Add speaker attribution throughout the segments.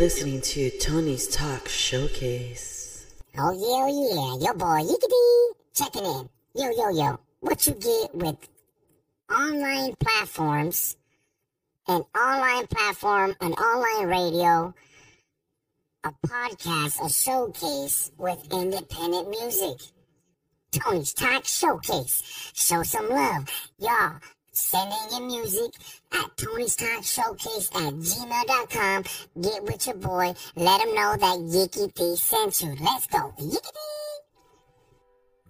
Speaker 1: listening to Tony's Talk Showcase.
Speaker 2: Oh yeah, oh yeah, your boy Yickety checking in. Yo, yo, yo, what you get with online platforms, an online platform, an online radio, a podcast, a showcase with independent music. Tony's Talk Showcase. Show some love. Y'all, send in your music at Tony's Talk Showcase at gmail.com. Get with your boy. Let him know that Yicky D sent you. Let's go. Yicky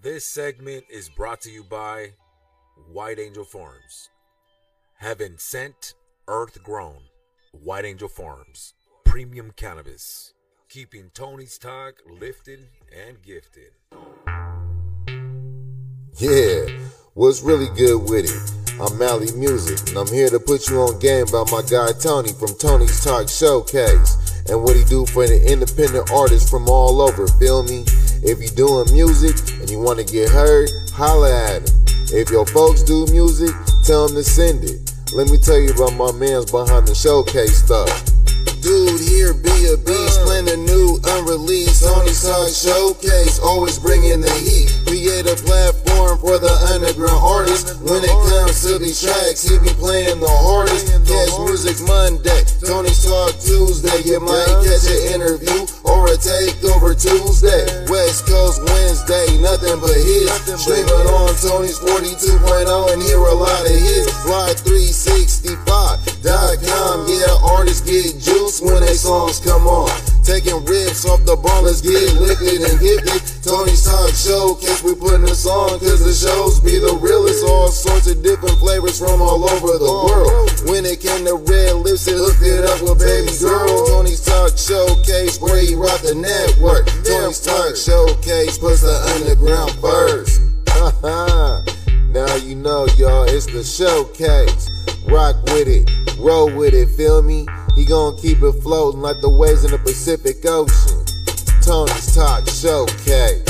Speaker 3: This segment is brought to you by White Angel Farms. Heaven sent, earth grown. White Angel Farms. Premium cannabis. Keeping Tony's talk lifted and gifted.
Speaker 4: Yeah, what's really good with it? I'm Mally Muzik, and I'm here to put you on game by my guy Tony from Tony's Talk Showcase and what he do for the independent artists from all over. Feel me? If you doing music and you want to get heard, holla at him. If your folks do music, tell them to send it. Let me tell you about my man's behind the showcase stuff. Dude, here be a beast, playing new unreleased Tony's Talk Showcase, always bringing the heat. Create a platform for the underground artists. When it comes to these tracks, he be playing the hardest. Catch music Monday, Tony's Talk Tuesday. You might catch an interview or a takeover Tuesday. West Coast Wednesday, nothing but hits. Streaming on Tony's 42.0 and hear a lot of hits. Fly365.com, yeah, artists get juice when they songs come on. Taking rips off the bar, let's get liquid and gifted. Tony's Talk Showcase, we putting this on cause the shows be the realest. All sorts of different flavors from all over the world. When it came to red lips, it hooked it up with baby girl. Tony's Talk Showcase, where he rock the network. Tony's Talk Showcase puts the underground first. now you know, y'all, it's the showcase. Rock with it, roll with it, feel me? He gonna keep it floating like the waves in the Pacific Ocean. Tony's Talk Showcase.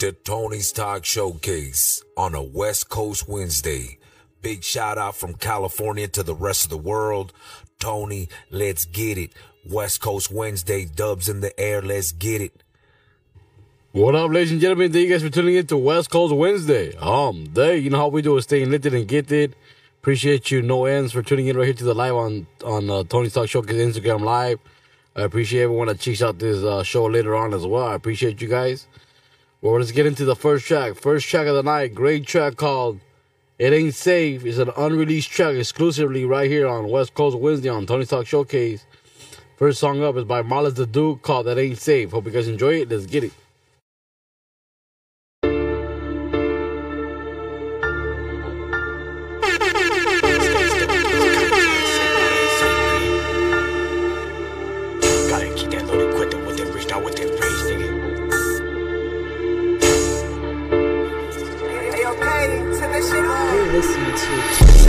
Speaker 3: To Tony's Talk Showcase on a West Coast Wednesday. Big shout out from California to the rest of the world. Tony, let's get it. West Coast Wednesday, dubs in the air, let's get it.
Speaker 5: What up, ladies and gentlemen? Thank you guys for tuning in to West Coast Wednesday. Um, day, you know how we do is staying lifted and gifted. Appreciate you, no ends, for tuning in right here to the live on on uh, Tony's Talk Showcase Instagram Live. I appreciate everyone that checks out this uh, show later on as well. I appreciate you guys. Well, let's get into the first track. First track of the night, great track called "It Ain't Safe." It's an unreleased track exclusively right here on West Coast Wednesday on Tony's Talk Showcase. First song up is by Marlis the Duke called "That Ain't Safe." Hope you guys enjoy it. Let's get it.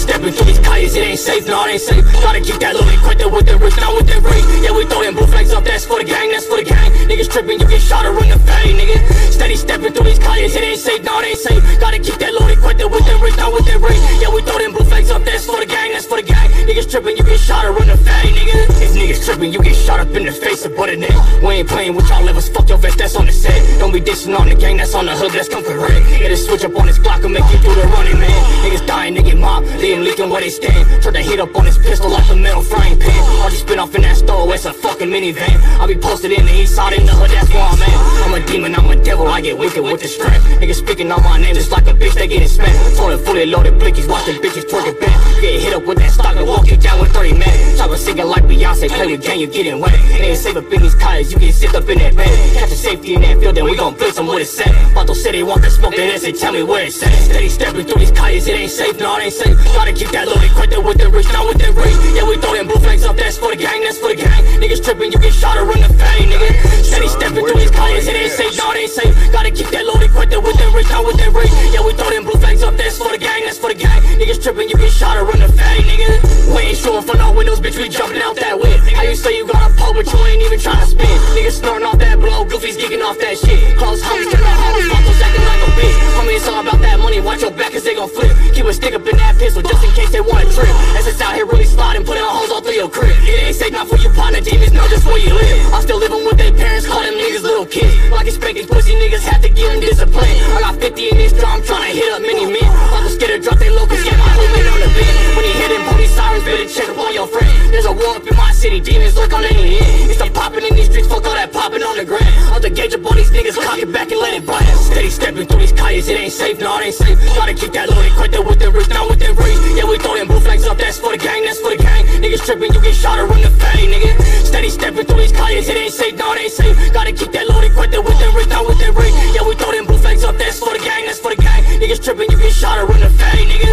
Speaker 6: stepping through these calles, it ain't safe, no, it ain't safe. Gotta keep that loaded quick with the wrist, not with the rage. Yeah, we throw them blue flags up, that's for the gang, that's for the gang. Niggas tripping, you get shot or run the fade, nigga. Steady stepping through these calles, it ain't safe, no, it ain't safe. Gotta keep that loaded quick with the wrist, not with the rage. Yeah, we throw them blue flags up, that's for the gang, that's for the gang. Niggas tripping, you get shot or run the fade, nigga. If niggas tripping, you get shot up in the face or butt a neck. We ain't playing with y'all levels, fuck your vest, that's on the set. Don't be dissing on the gang, that's on the hood, let's come correct. Yeah, this switch up on this Glock will make you do the running, man. Niggas dying, nigga mob, leaving leaking where they stand. Turn the heat up on this pistol like a metal frying pan. All just spin off in that store, it's a fucking minivan. I be posted in the east side in the hood, that's where I'm at. I'm a demon, I'm a devil, I get wicked with the strength. Niggas speaking on my name just like a bitch, they getting spent. Told fully loaded blickies, watching bitches twerking back. Get hit up with that stock and walk you down with 30 men. Chopper singing like Beyonce, play with gang, you getting wet. Niggas save up in these cars, you get zipped up in that bed. Catch a safety in that field, then we gon' blitz them with a set. Vato said they want the smoke, then they say, tell me where it's at. Steady stepping through these cars, it ain't safe, no, it ain't safe. Gotta keep that loaded, quick with the rich, not with the rich. Yeah, we throw them blue flags up, that's for the gang, that's for the gang. Niggas tripping, you get shot or run the fade, nigga. Steady stepping through these cars, it ain't safe, no, it ain't safe. Gotta keep that loaded, quick with the rich, not with the rich. Yeah, we throw them blue flags up, that's for the gang, that's for the gang. Niggas tripping, you get shot or run the fade, nigga. We ain't showing for no windows, bitch, we jumping out that whip. How you say you got a pole, but you ain't even trying to spin? Niggas snorting off that blow, goofies geeking off that shit. Close homies, turn the homies, acting like a bitch. Homie, it's all about that money, watch your back, cause they gon' flip. Keep a stick up in that pistol, just in case they wanna trip. As it's out here really sliding, putting holes all through your crib. It ain't safe, not for you partner demons, no, just where you live. I'm still living with their parents, call them niggas little kids. Like spanking pussy niggas, have to give them discipline. I got 50 in this drum, trying to hit up many men. I'm just scared to drop they low, cause yeah, my man on the bed. When you hit them police sirens, better check up on your friend. There's a war up in my city, demons look on any end. It's the popping in these streets, fuck all that popping on the ground. I'll the gauge up on these niggas, cock it back and let it blast. Steady stepping through these kayas, it ain't safe, no, it ain't safe. Gotta keep that loaded, quick there with the rich, not with the rich. Yeah, we throw them blue flags up, that's for the gang, that's for the gang. Niggas tripping, you get shot or run the fade, nigga. Steady stepping through these kayas, it ain't safe, no, it ain't safe. Gotta keep that loaded, quick there with the rich, not with the rich. Yeah, we throw them blue flags up, that's for the gang, that's for the gang. Niggas tripping, you get shot or run the fade, nigga.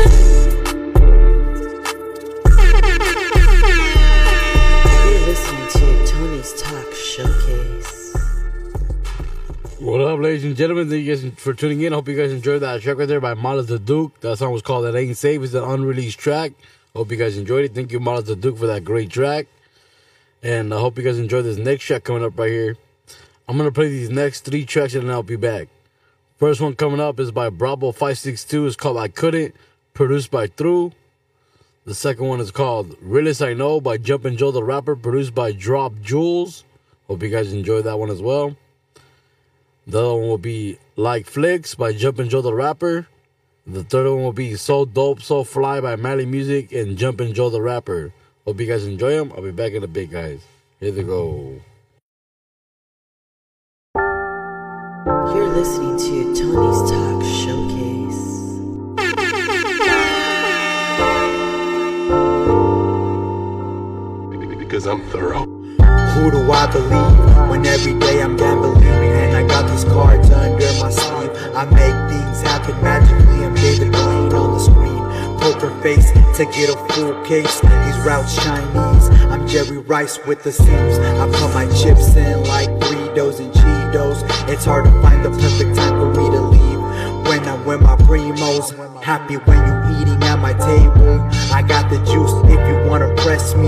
Speaker 1: You're listening to Tony's Talk Showcase.
Speaker 5: What up, ladies and gentlemen? Thank you guys for tuning in. Hope you guys enjoyed that track right there by Malas the Duke. That song was called That Ain't Safe. It's an unreleased track. Hope you guys enjoyed it. Thank you, Malas the Duke, for that great track. And I hope you guys enjoy this next track coming up right here. I'm going to play these next three tracks and then I'll be back. First one coming up is by Bravo 562. It's called I Couldn't, produced by Thorough. The second one is called Realest I Know by Jumpin' Joe the Rapper, produced by Drop Jewelz. Hope you guys enjoy that one as well. The other one will be Like Flix by Jumpin' Joe the Rapper. The third one will be So Dope, So Fly by Mally Muzik and Jumpin' Joe the Rapper. Hope you guys enjoy them. I'll be back in a bit, guys. Here they go.
Speaker 1: You're listening to Tony's Talk Showcase.
Speaker 7: because I'm thorough.
Speaker 8: Who do I believe when every day I'm gambling and I got these cards under my sleeve? I make things happen magically. I'm David Blaine on the screen. Poker face to get a full case. These routes Chinese. I'm Jerry Rice with the seams. I put my chips in like Doritos and Cheetos. It's hard to find the perfect time for me to with my primos, happy when you eating at my table. I got the juice if you wanna press me.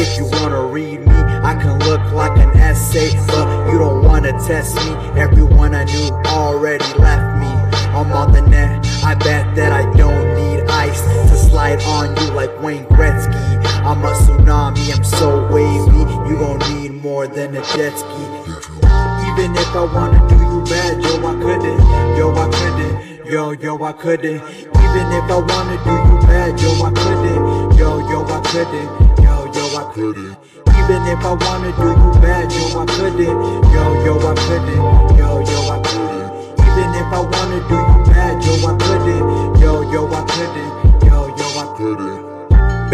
Speaker 8: If you wanna read me, I can look like an essay, but you don't wanna test me. Everyone I knew already left me. I'm on the net, I bet that I don't need ice to slide on you like Wayne Gretzky. I'm a tsunami, I'm so wavy. You gon' need more than a jet ski. Even if I wanna do you bad, yo, I couldn't. Yo, I couldn't. Yo, yo, I couldn't. Even if I wanna do you bad, yo, I couldn't. Yo, yo, I couldn't. Yo, yo, I couldn't. Even if I wanna do you bad, yo, I couldn't. Yo, yo, I couldn't. Yo, yo, I couldn't. Even if I wanna do you bad, yo, I couldn't. Yo, yo, I couldn't. Yo, yo, I couldn't.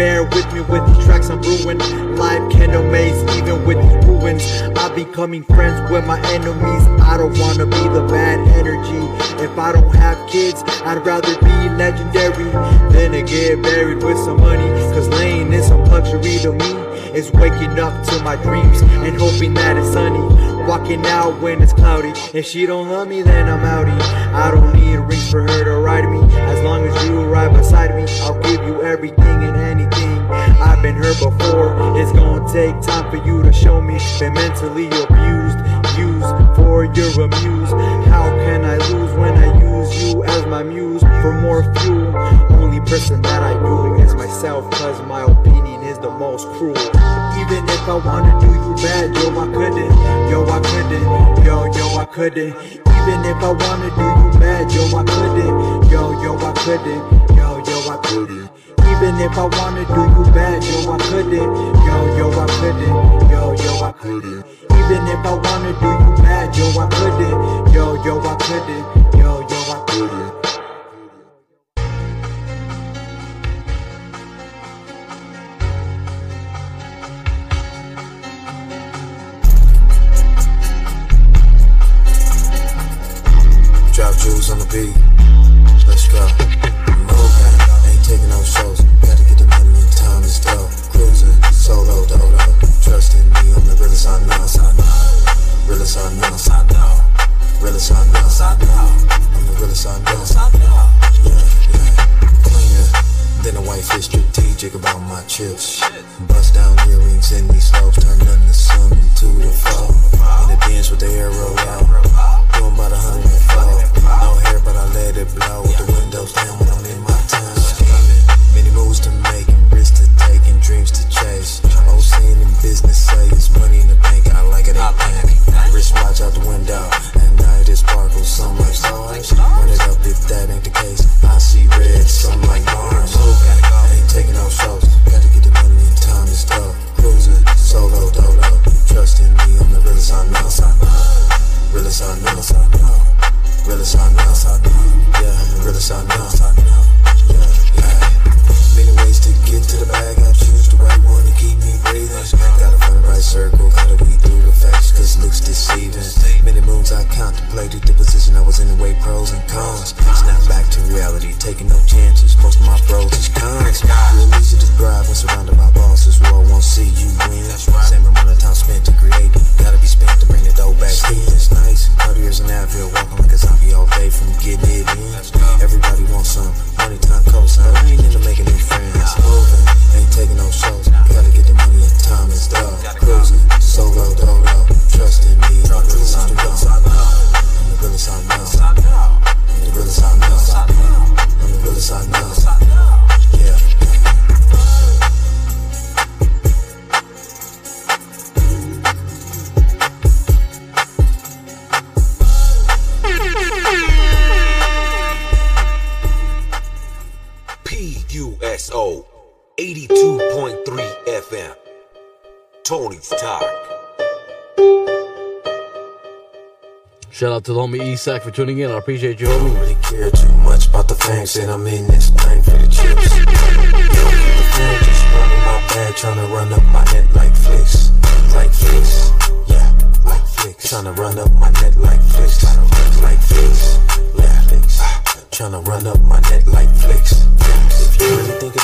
Speaker 8: Bear with me with these tracks I'm brewing. Life can amaze even with these ruins. I be becoming friends with my enemies. I don't wanna be the bad energy. If I don't have kids, I'd rather be legendary than to get buried with some money. Cause laying is some luxury to me. Is waking up to my dreams and hoping that it's sunny. Walking out when it's cloudy. If she don't love me, then I'm outie. I don't need rings for her to ride me. As long as you ride beside me, I'll give you everything before. It's gonna take time for you to show me. Been mentally abused, used for your amuse. How can I lose when I use you as my muse for more fuel? Only person that I do is myself, cause my opinion is the most cruel. Even if I wanna do you bad, yo, I couldn't. Yo, I couldn't. Yo, yo, I couldn't. Even if I wanna do you bad, yo, I couldn't. Yo, yo, I couldn't. Yo, even If I wanna do you bad, yo, I couldn't. Yo, yo, I couldn't. Yo, yo, I couldn't. Even if I wanna do you bad, yo, I couldn't.
Speaker 9: Yo, yo, I couldn't. My chips. Bust down earrings in these slopes, turn to
Speaker 5: homie E-Sac for tuning in. I appreciate you,
Speaker 9: I don't really care too much about the fame. Said I'm in this thing for the chips. Just running my bag, tryna run up my net like flicks, like flicks. Yeah, like flicks. Tryna run up my net like flicks, like flicks. Yeah, flicks. Tryna run up my net like flicks.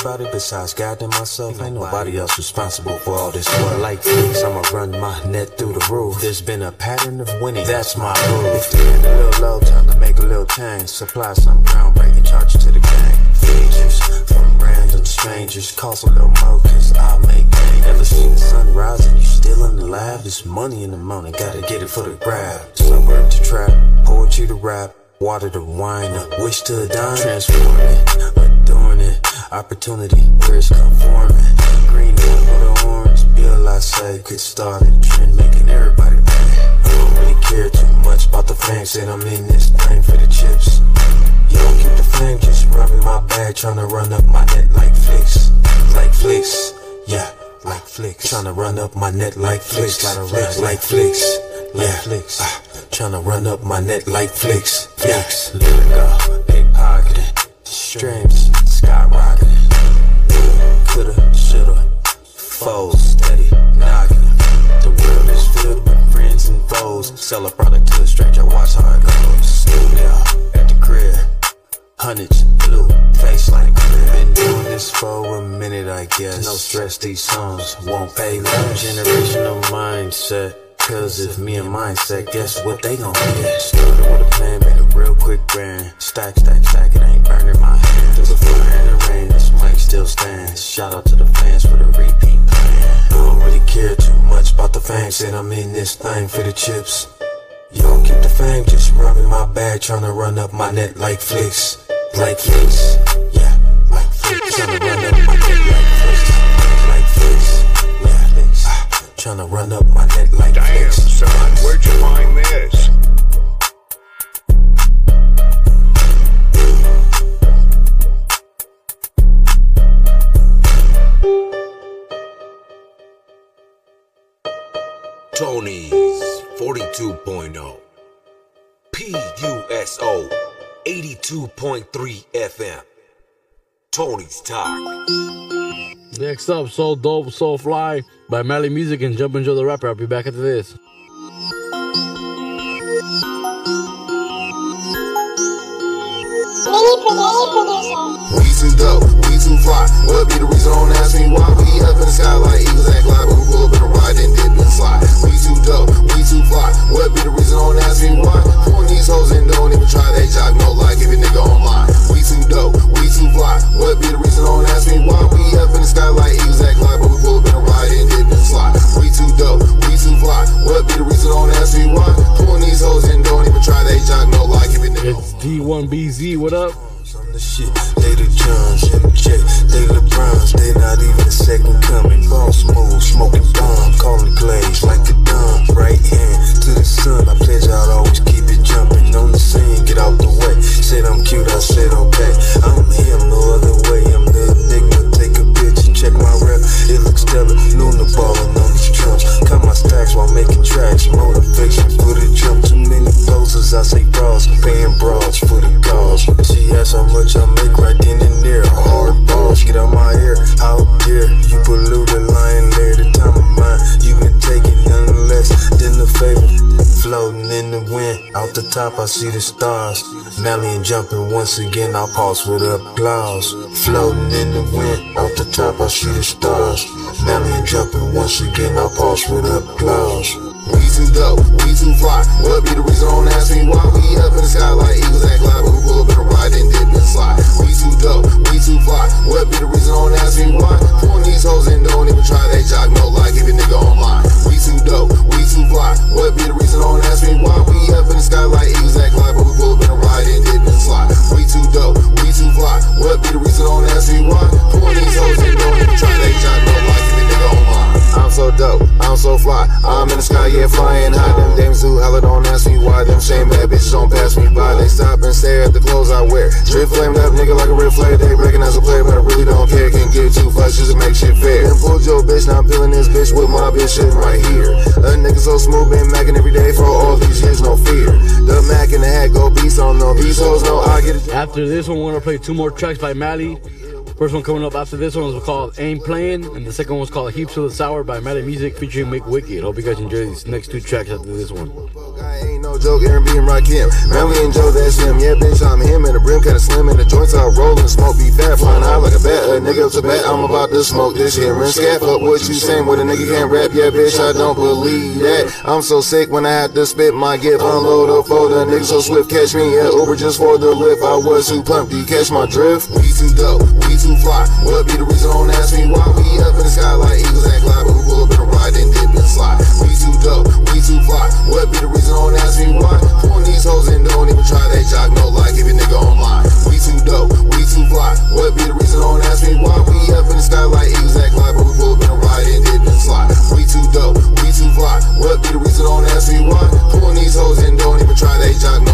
Speaker 9: It, besides God and myself, ain't nobody else responsible for all this work. Like flicks, I'ma run my net through the roof. There's been a pattern of winning, that's my move. If the end a little low, time to make a little change. Supply some groundbreaking charges to the gang. Features from random strangers, cost a little more, cause I make gain. Never seen the sun rise and you still in the lab. There's money in the morning, gotta get it for the grab. Suburb to trap, poetry to rap. Water to wine, a wish to a dime. Adorning, opportunity where it's conforming. Green one with the orange, bill I say could start a trend, making everybody pay. I don't really care too much about the fame, said I'm in this thing for the chips. Yo, keep the flame, just rubbing my bag, tryna run up my net like flicks, like flicks, yeah. Like flicks, tryna run up my net like flicks, like flicks, like flicks, yeah, flicks. Ah, tryna run up my net like flicks, flicks. Lyrical, pickpocketing, streams skyrocketing. Foes steady knocking. The world is filled with friends and foes. Sell a product to a stranger, watch how it goes. Studio at the crib. Hundreds, blue, face like crib. Been doing this for a minute, I guess. No stress, these songs won't pay less. Generational mindset. Cause if me and mindset, guess what they gon' get? Started with a plan, made a real quick brand. Stack, stack, stack, it ain't burning my hand. Through the fire and the rain, this mic still stands. Shout out to the fans for the repeat don't really care too much about the fame, said I'm in this thing for the chips. Yo, keep the fame, just rubbing my bag, tryna run up my net like flicks. Like flicks, yeah, like flicks. Tryna run up my net like flicks. Like flicks, yeah, flicks. Ah, Tryna run up my net like
Speaker 10: Damn,
Speaker 9: flicks.
Speaker 10: son, where'd you find this?
Speaker 3: Tony's 42.0. PUSO 82.3 FM. Tony's Talk.
Speaker 5: Next up, So Dope, So Fly by Mally Muzik and Jumpin' Joe the Rapper. I'll be back after this.
Speaker 4: We too dope, we too fly. What be the reason? Don't ask me why. We up in the sky like eagles act glide, but we pull up in a ride and dip and slide. We too dope, we too fly. What be the reason? Don't ask me why. Pulling these hoes and don't even try. They jock no lie, give a nigga online. We too dope, we too fly. What be the reason? Don't ask me why. We up in the sky like eagles act glide, but we pull up in a ride and dip and slide. We too dope, we too fly. What be the reason? Don't ask me why. Pulling these hoes and don't even try. They jock no lie, give a nigga
Speaker 5: It's D1BZ, what up?
Speaker 9: The shit. They the Johns the check. They LeBrons. They not even a second coming. Boss move, smoking bomb, calling glaze like a dumb. Right hand to the sun. I pledge I'd always keep it jumping on the scene. Get out the way. Said I'm cute. I said okay. I'm him, no other way. I'm the enigma. Take a picture, check my rep. It looks stellar. Luna ballin' on these trumps. Cut my stacks while making tracks. Top I see the stars. Mally and jumping once again, I pause with applause. Floating in the wind, off the top I see the stars. Mally and jumping once again, I pause with applause.
Speaker 4: We too dope, we too fly. What be the reason? Don't ask me why. We up in the sky like eagles act glide, but we pull up in a ride and dip and slide. We too dope, we too fly. What be the reason? Don't ask me why. Pulling these hoes and don't even try. They jock no lie, give a nigga online. We too dope, we too fly. What be the reason? Don't ask me why. We up in the sky like eagles act glide, but we pull up in a ride and dip and slide. We too dope, we too fly. What be the reason? Don't ask me why. Pulling these hoes and don't even try. They jock no lie, give a nigga online. I'm so dope, I'm so fly. I'm in the sky, yeah, flying high. Them dames who holla don't ask me why. Them same bad bitches don't pass me by. They stop and stare at the clothes I wear. Drip flamed up, nigga, like a real flare. They recognize a player, but I really don't care. Can't give two fucks just to make shit fair. Then pulled your bitch, now I'm peeling this bitch with my bitch sitting right here. A nigga so smooth, been macking every day for all these years, no fear. The Mac in the hat, go beast on no. These hoes know I get it.
Speaker 5: After this one, we're gonna play two more tracks by Mally. First one coming up after this one was called Ain't Playing, and the second one was called Heaps of the Sour by Mally Muzik featuring McWicked. Hope you guys enjoy these next two tracks after this one.
Speaker 4: I ain't no joke, Eric B and Rakim. Mally and Joe, that's him. Yeah, bitch, I'm him. And the brim kinda slim, and the joints all rolling. Smoke be fat, flying high like a bat. A nigga up to bat, I'm about to smoke this shit. Rin scat up what you saying, with a nigga can't rap. Yeah, bitch, I don't believe that. I'm so sick when I have to spit my gift. Unload a folder, nigga so swift. Catch me at Uber just for the lift. I was too pumped, you catch my drift? We too dope, we too fly. What be the reason? Don't ask me why. We up in the sky like eagles act glide, but we pull up in a ride and dip and slide. We too dope, we too fly. What be the reason? Don't ask me why. Pulling these hoes and don't even try. They jock no lie, give a nigga online. We too dope, we too fly. What be the reason? Don't ask me why. We up in the sky like eagles act glide, but we pull up in a ride and dip and slide. We too dope, we too fly. What be the reason? Don't ask me why. Pulling these hoes and don't even try. They jock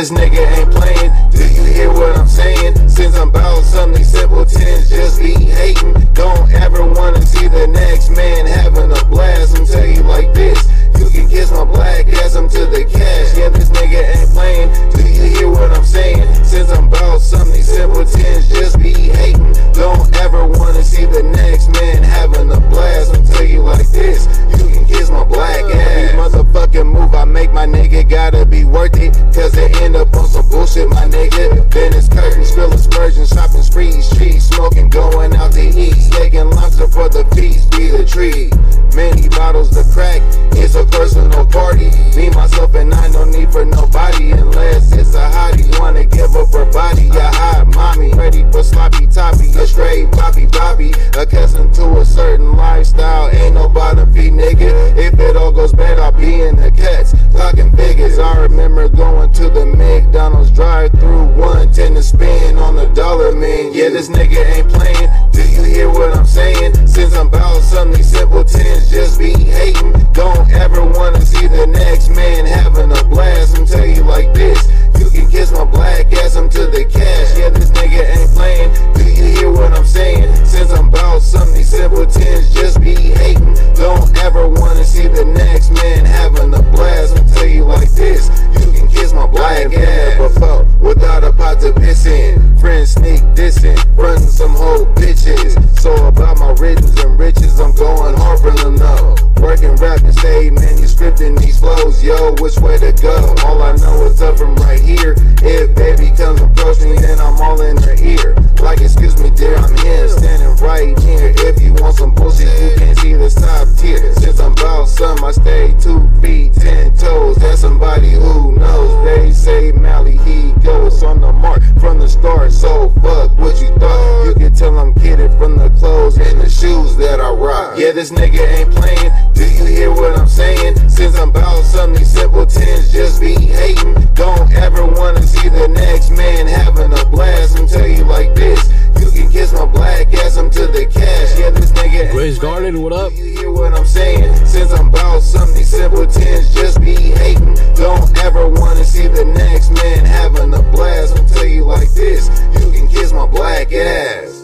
Speaker 4: this nigga ain't playing. Do you hear what I'm saying? Since I'm about something simple, tens just be hating. Don't ever wanna see the next man having a blast. I'm tell you like this. You can kiss my black ass, I'm to the cash. Yeah, this nigga ain't playing. Do you hear what I'm saying? Since I'm about something simple, tens just be hating. Don't ever wanna see the next man having a blast. I'm tell you like this. You can kiss my black ass. Motherfucking move I make, my nigga gotta worth it. Cause it end up on some bullshit, my nigga. It's curtains, spill aspersion, shopping sprees, street smoking, going out to eat. Taking lobster for the feast, be the tree. Many bottles to crack, it's a personal party. Me, myself, and I, no need for nobody unless it's a hottie. Wanna give up her body, a hot mommy. Ready for sloppy toppy, a straight poppy bobby. Accustomed to a certain lifestyle, ain't no bottom feed, nigga. If it all goes bad, I'll be in the cuts, clocking figures. I remember going to the McDonald's drive through one, ten to spin on the dollar man. Yeah, this nigga ain't playing. Do you hear what I'm saying? Since I'm about something, these simpletons just be hating. Don't ever wanna see the next man having a blast. I'm tell you like this. You can kiss my black ass, I'm to the cash. Yeah, this nigga ain't playing. Do you hear what I'm saying? Since I'm about something, these simpletons just be hating. Don't ever wanna see the next man having a blast. I'm tell you like this. You can kiss my black ass. Before, without a pot to piss in. Friends sneak dissing, frontin' some whole bitches. So about my and riches, I'm going hard for now. Working, rapping, stay manuscripting these flows, yo. Which way to go? All I know is up from right here. If baby comes approach me, then I'm all in her ear. Like, excuse me, dear, I'm here, standing right here. If you want some bullshit, you can't see the top tier. Since I'm about some, I stay two feet, ten toes. That's somebody who knows. They say Mally, he goes on the mark from the start. So fuck what you thought. You can tell I'm kidding from the clothes and shoes that I rock. Yeah, this nigga ain't playing. Do you hear what I'm saying? Since I'm about something, these simpletons just be hating. Don't ever wanna see the next man having a blast. And tell you like this. You can kiss my black ass, I'm to the cash. Yeah, this nigga
Speaker 5: Grace Garden, what up?
Speaker 4: you hear what I'm saying? Since I'm about something, these simpletons just be hating. Don't ever wanna see the next man having a blast. I'll tell you like this, you can kiss my black ass.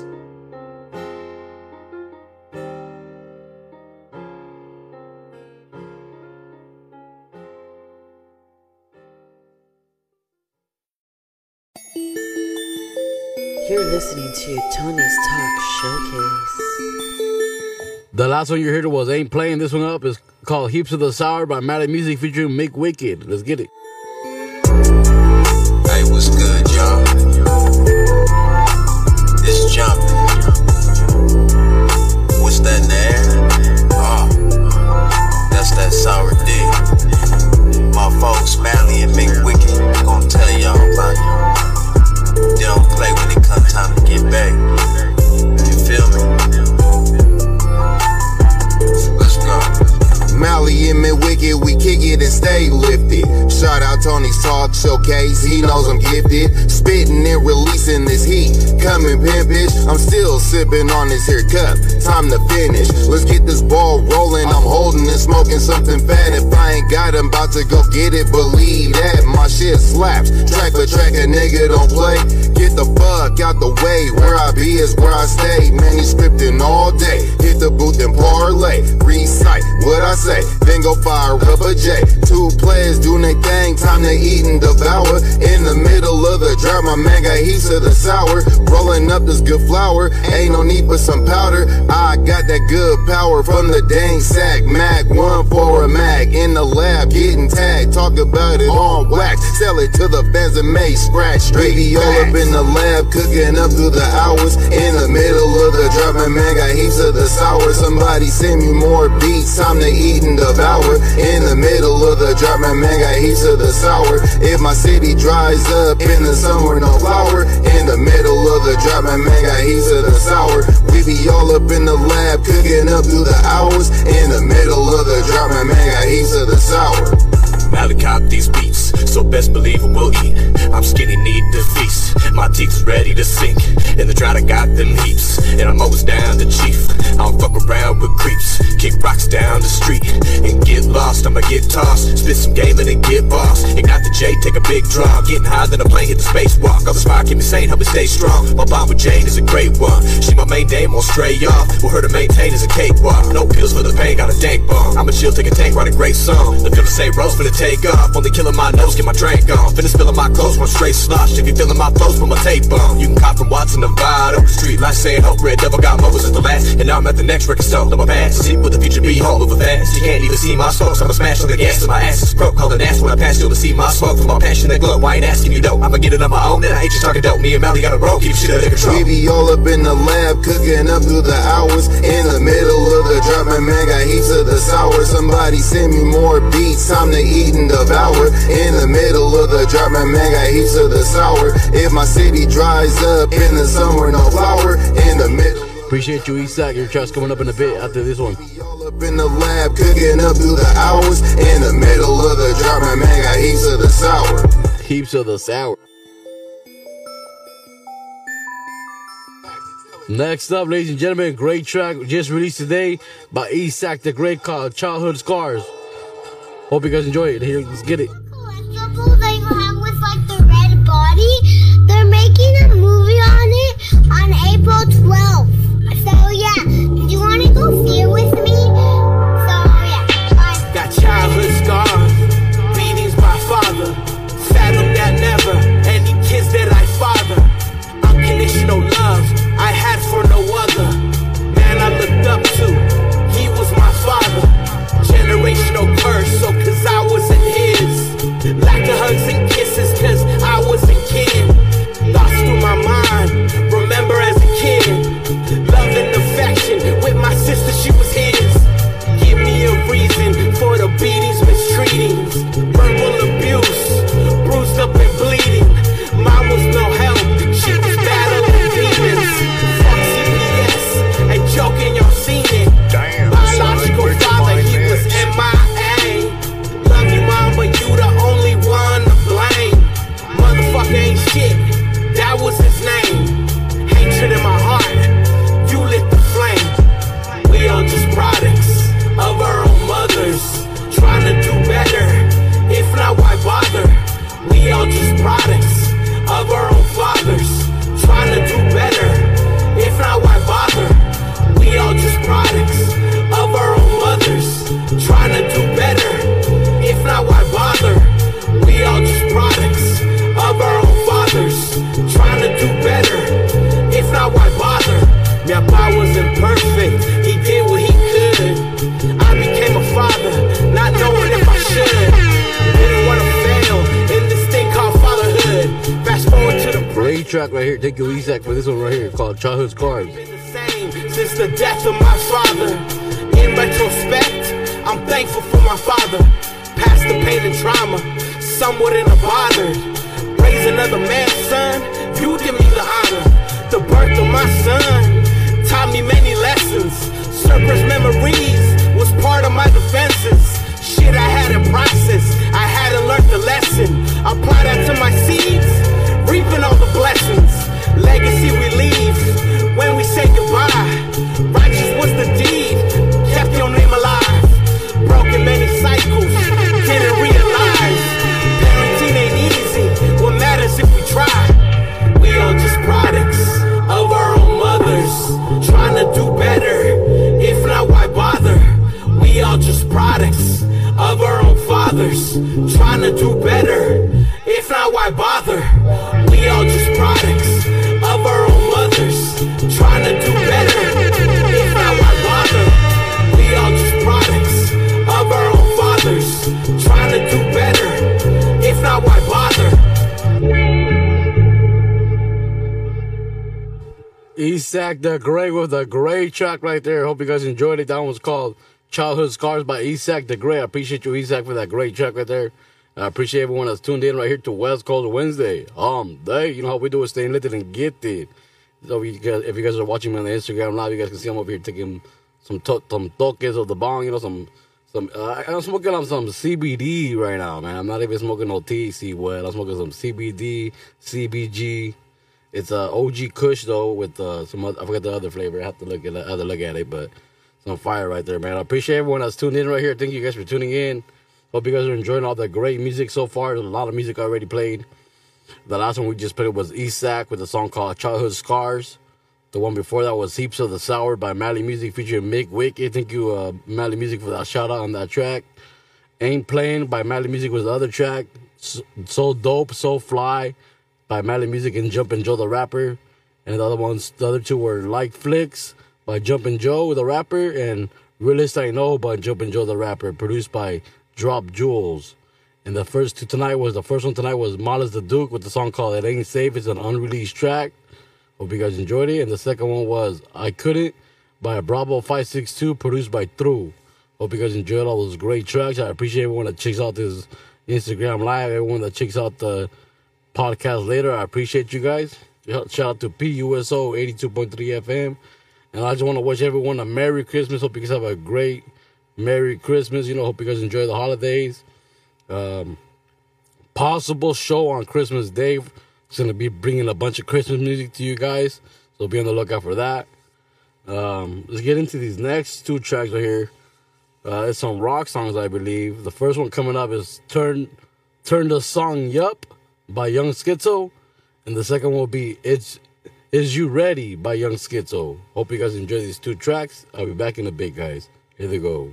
Speaker 1: You're listening to Tony's Talk Showcase.
Speaker 5: The last one you heard was Ain't Playing. This one up is called Heaps of the Sour by Mad Music featuring McWicked. Let's get it.
Speaker 9: Hey, what's good, y'all? It's jumping. What's that in the? Oh, ah, that's that sour D. My folks, Mally and McWicked, gonna tell y'all about it. They don't play when it comes time to get back. You feel me?
Speaker 4: Mally and me wicked, we kick it and stay lifted. Shout out Tony's Talk Showcase, he knows I'm gifted. Spitting and releasing this heat. Coming pimpish, I'm still sipping on this here cup. Time to finish. Let's get this ball rolling. I'm holding and smoking something fat. If I ain't got I'm about to go get it. Believe that my shit slaps. Track for track, a nigga don't play. Get the fuck out the way. Where I be is where I stay. Manuscripting all day. Hit the booth and parlay. Recite what I say. Then go fire a J. Two players doing their thing. Time to eat and devour. In the middle of the drought, my man got heaps of the sour. Rolling up this good flour. Ain't no need for some powder. I got good power from the dang sack. Mag one for a mag. In the lab, getting tagged. Talk about it on wax. Sell it to the fans and make scratch. Straight all up in the lab, cooking up through the hours. In the middle of the drought, my man got heaps of the sour. Somebody send me more beats. Time to eat and devour. In the middle of the drought, my man got heaps of the sour. If my city dries up in the summer, no flower. In the middle of the drought, my man got heaps of the sour. We be all up in the lab, cooking up through the hours. In the middle of the drought, my man got heaps of the sour.
Speaker 11: Malacop these beats, so best believe it will eat. I'm skinny, need to feast. My teeth is ready to sink. In the drought, I got them heaps, and I'm always down to chief. I don't fuck around with creeps. Kick rocks down the street and get lost. I'ma get tossed, spit some game and then get boss. Ignite the J, take a big draw. Getting higher than a plane, hit the spacewalk. All the spire keep me sane, help me stay strong. My bond with Jane is a great one. She my main dame, won't stray off. With her to maintain is a cakewalk. No pills for the pain, got a dank bomb. I'ma chill, take a tank, write a great song. The feeling say rose finna take off. Only killing my nose, get my drink on. Finna spilling my clothes, one straight slush. If you feeling my flows, put my tape on. You can cop from Watson, Nevada. Street lights saying hope, red devil got moments at the last. And now I'm at the next record store. Let my past. See what the future be, home moving fast. You can't even see my spokes. I'ma smash on the gas my ass is broke. Call an ass when I pass you to see my smoke. From my passion that glow. I ain't asking you dope. I'ma get it on my own. And I ain't just talking dope. Me and Mally got a roll. Keep shit under control.
Speaker 4: We be all up in the lab, cooking up through the hours. In the middle of the drop, my man got heaps of the sour. Somebody send me more beats, time to eat devour. In the middle of the drop, my man got heaps of the sour. If my city dries up in the summer, no flower. In the middle.
Speaker 5: Appreciate you, E-Sac. Your trust coming up in a bit after this one.
Speaker 4: All up in the lab, cooking up through the hours. In the middle of the drop, my man got heaps of the sour.
Speaker 5: Heaps of the sour. Next up, ladies and gentlemen, great track just released today by E-Sac the Great called Childhood Scars. Hope you guys enjoy it. Here, let's get it.
Speaker 12: on April 12th. So yeah, do you want to go see it with me?
Speaker 13: E-Sac the
Speaker 5: Great with a great track right there. Hope you guys enjoyed it. That one was called Childhood Scars by E-Sac the Great. I appreciate you, E-Sac, for that great track right there. I appreciate everyone that's tuned in right here to West Coast Wednesday. Um, they, you know how we do it, staying lit and get it. So if you guys, if you guys are watching me on the Instagram live, you guys can see I'm over here taking some to- some toques of the bong, you know, some some. Uh, I'm smoking on some CBD right now, man. I'm not even smoking no THC. Well, I'm smoking some CBD, CBG. It's a OG Kush though with uh, some other, I forgot the other flavor. I have to look at other look at it, but some fire right there, man. I appreciate everyone that's tuned in right here. Thank you guys for tuning in. Hope you guys are enjoying all the great music so far. There's a lot of music already played. The last one we just played was E-Sac with a song called Childhood Scars. The one before that was Heaps of the Sour by Mally Muzik featuring McWicked. Thank you, uh, Mally Muzik, for that shout out on that track. Ain't Playing by Mally Muzik was the other track. So Dope, So Fly by Mally Muzik and Jumpin' Joe the rapper. And the other ones, the other two were Like Flix by Jumpin' Joe with the rapper and Realest I Know by Jumpin' Joe the rapper, produced by Drop Jewelz. And the first two tonight was the first one tonight was Mollis the Duke with the song called It Ain't Safe. It's an unreleased track. Hope you guys enjoyed it. And the second one was I Couldn't by Bravo 562, produced by Thorough. Hope you guys enjoyed all those great tracks. I appreciate everyone that checks out this Instagram live, everyone that checks out the podcast later. I appreciate you guys. Shout out to PUSO 82.3 FM. And I just want to wish everyone a Merry Christmas. Hope you guys have a great Merry Christmas. You know, hope you guys enjoy the holidays. Um, possible show on Christmas Day. It's going to be bringing a bunch of Christmas music to you guys. So be on the lookout for that. Um, let's get into these next two tracks right here. Uh, it's some rock songs, I believe. The first one coming up is Turn Turn the Song Yup by Yung Skitzo, and the second will be It's Is You Ready by Yung Skitzo. Hope you guys enjoy these two tracks. I'll be back in a bit, guys. Here
Speaker 14: they go.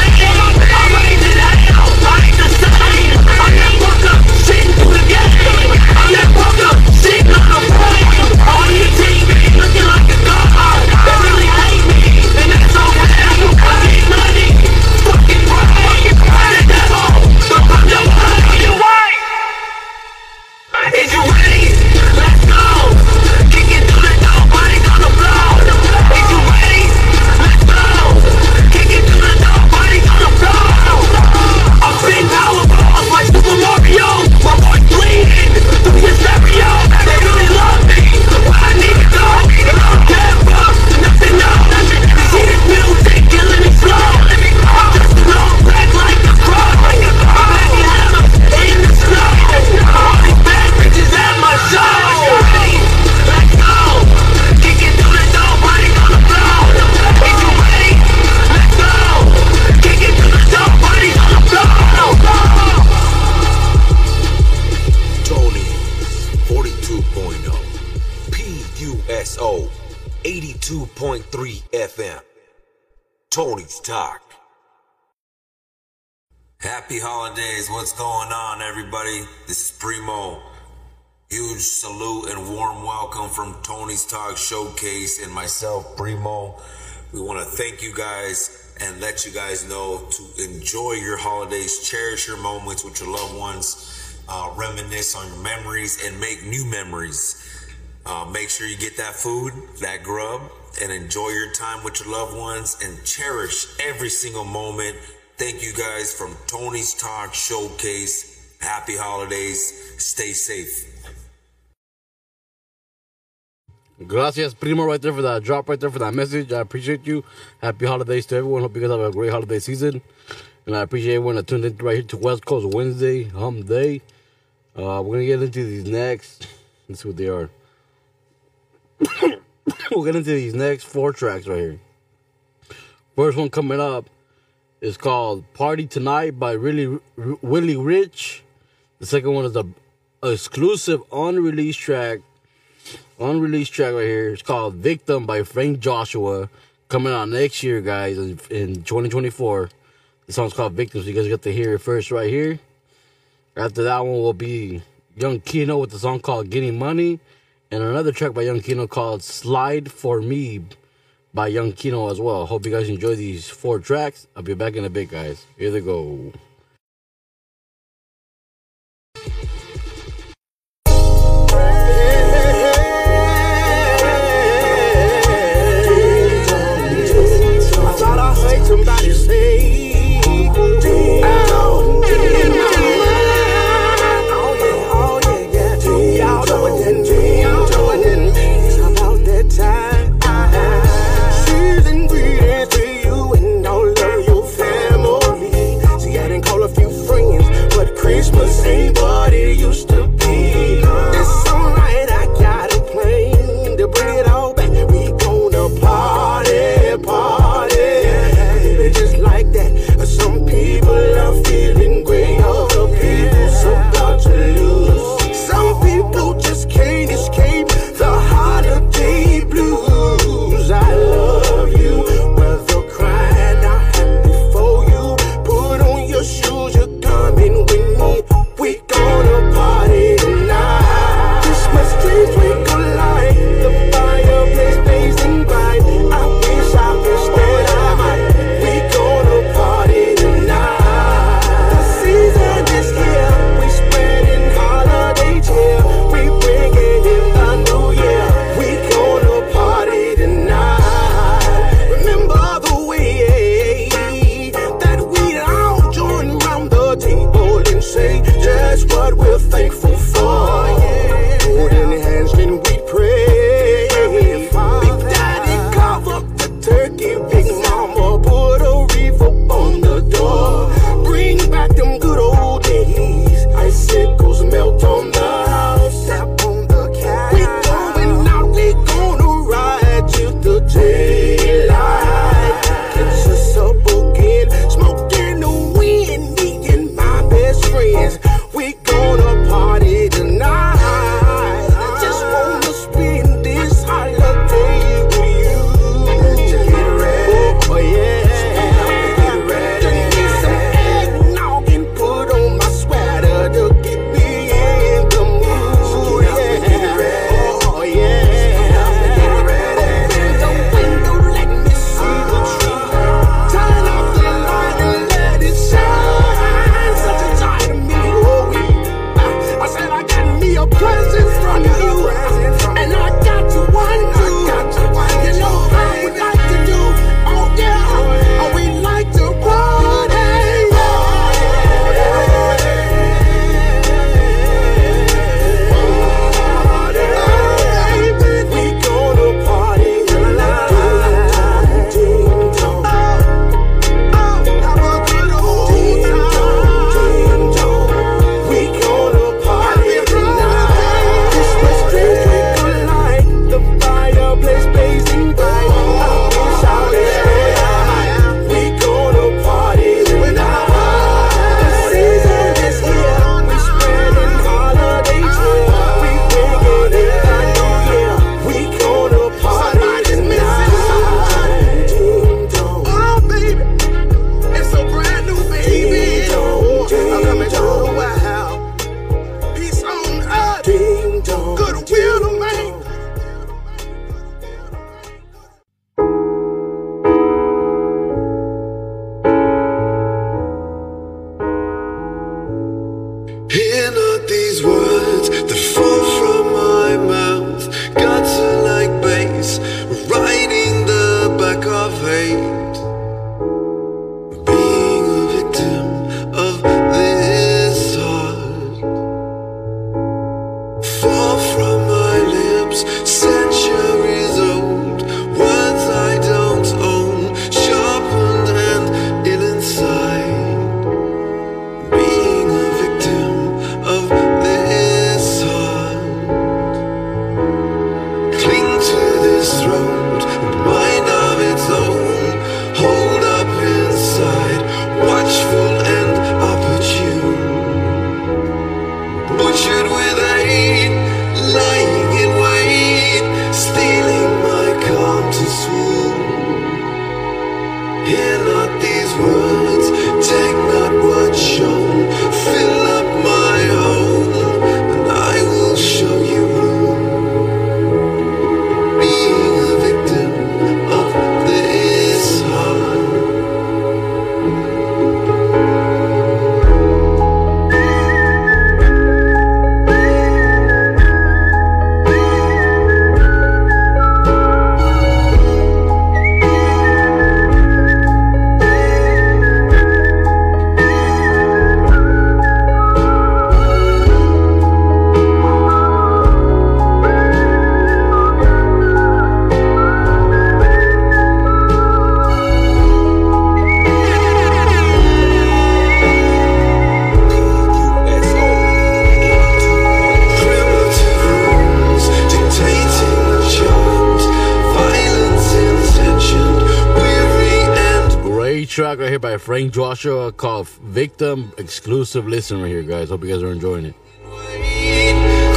Speaker 3: TikTok. Happy holidays. What's going on, everybody? This is Primo. Huge salute and warm welcome from Tony's Talk Showcase and myself, Primo. We want to thank you guys and let you guys know to enjoy your holidays, cherish your moments with your loved ones, uh, reminisce on your memories, and make new memories. Uh, make sure you get that food, that grub, and enjoy your time with your loved ones and cherish every single moment. Thank you guys from Tony's Talk Showcase. Happy holidays. Stay safe.
Speaker 5: Gracias, primo, right there for that drop, right there for that message. I appreciate you. Happy holidays to everyone. Hope you guys have a great holiday season. And I appreciate everyone that tuned in right here to West Coast Wednesday, Hum Day. Uh, we're going to get into these next. Let's see what they are. we'll get into these next four tracks right here. First one coming up is called "Party Tonight" by really R- Willie Rich. The second one is a, exclusive unreleased track, unreleased track right here. It's called "Victim" by Frank Joshua, coming out next year, guys, in, in 2024. The song's called "Victims." you guys get to hear it first right here. After that one will be Young Kino with the song called "Getting Money," and another track by Young Kino called "Slide for Me." By Young Kino as well. Hope you guys enjoy these four tracks. I'll be back in a bit, guys. Here they go. By Frank Joshua called Victim. Exclusive listen right here, guys. Hope you guys are enjoying it.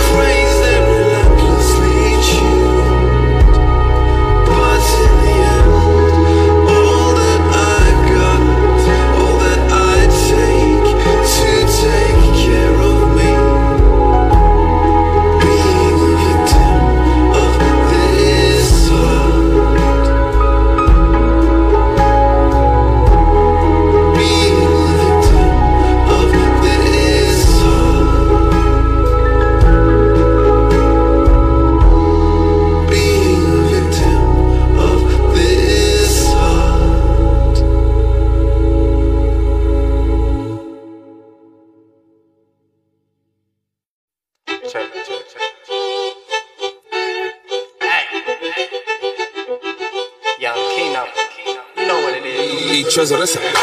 Speaker 15: Treasure, that's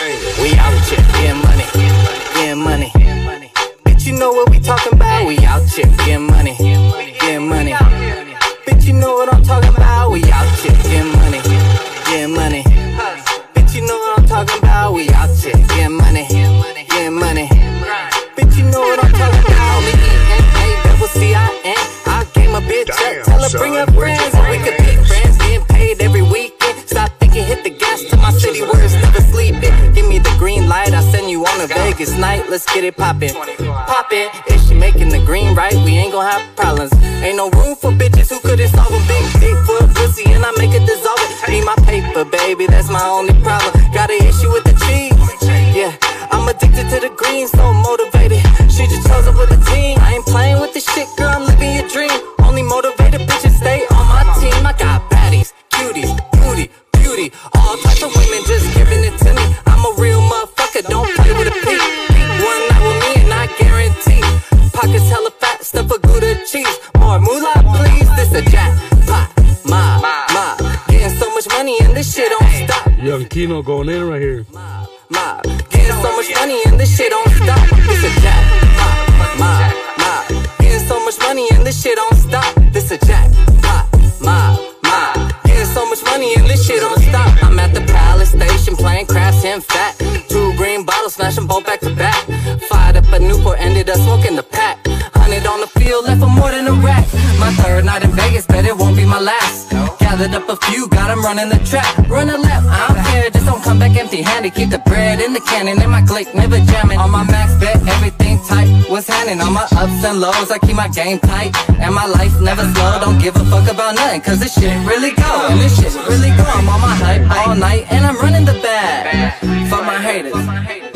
Speaker 5: Kino going in right here.
Speaker 16: mob. Getting so much money and this shit don't stop. This a jack, mob, mob, mob. Getting so much money and this shit don't stop. This a jack, mob, mob, mob. Getting so much money and this shit don't stop. I'm at the palace station playing crafts and fat. Two green bottles, smash them both back to back. Fired up a Newport, ended up smoking the pack. Hundred on the field, left for more than a rack. My third night in Vegas, bet it won't be my last. Gathered up a few, got 'em running the track. Run a lap, I don't care, just don't come back empty handed. Keep the bread in the cannon, in my click, never jamming. On my max bet, everything tight. What's happening? On my ups and lows, I keep my game tight. And my life never slow, don't give a fuck about nothing. Cause this shit really go, and this shit really go. I'm on my hype all night, and I'm running the bag. Fuck my haters.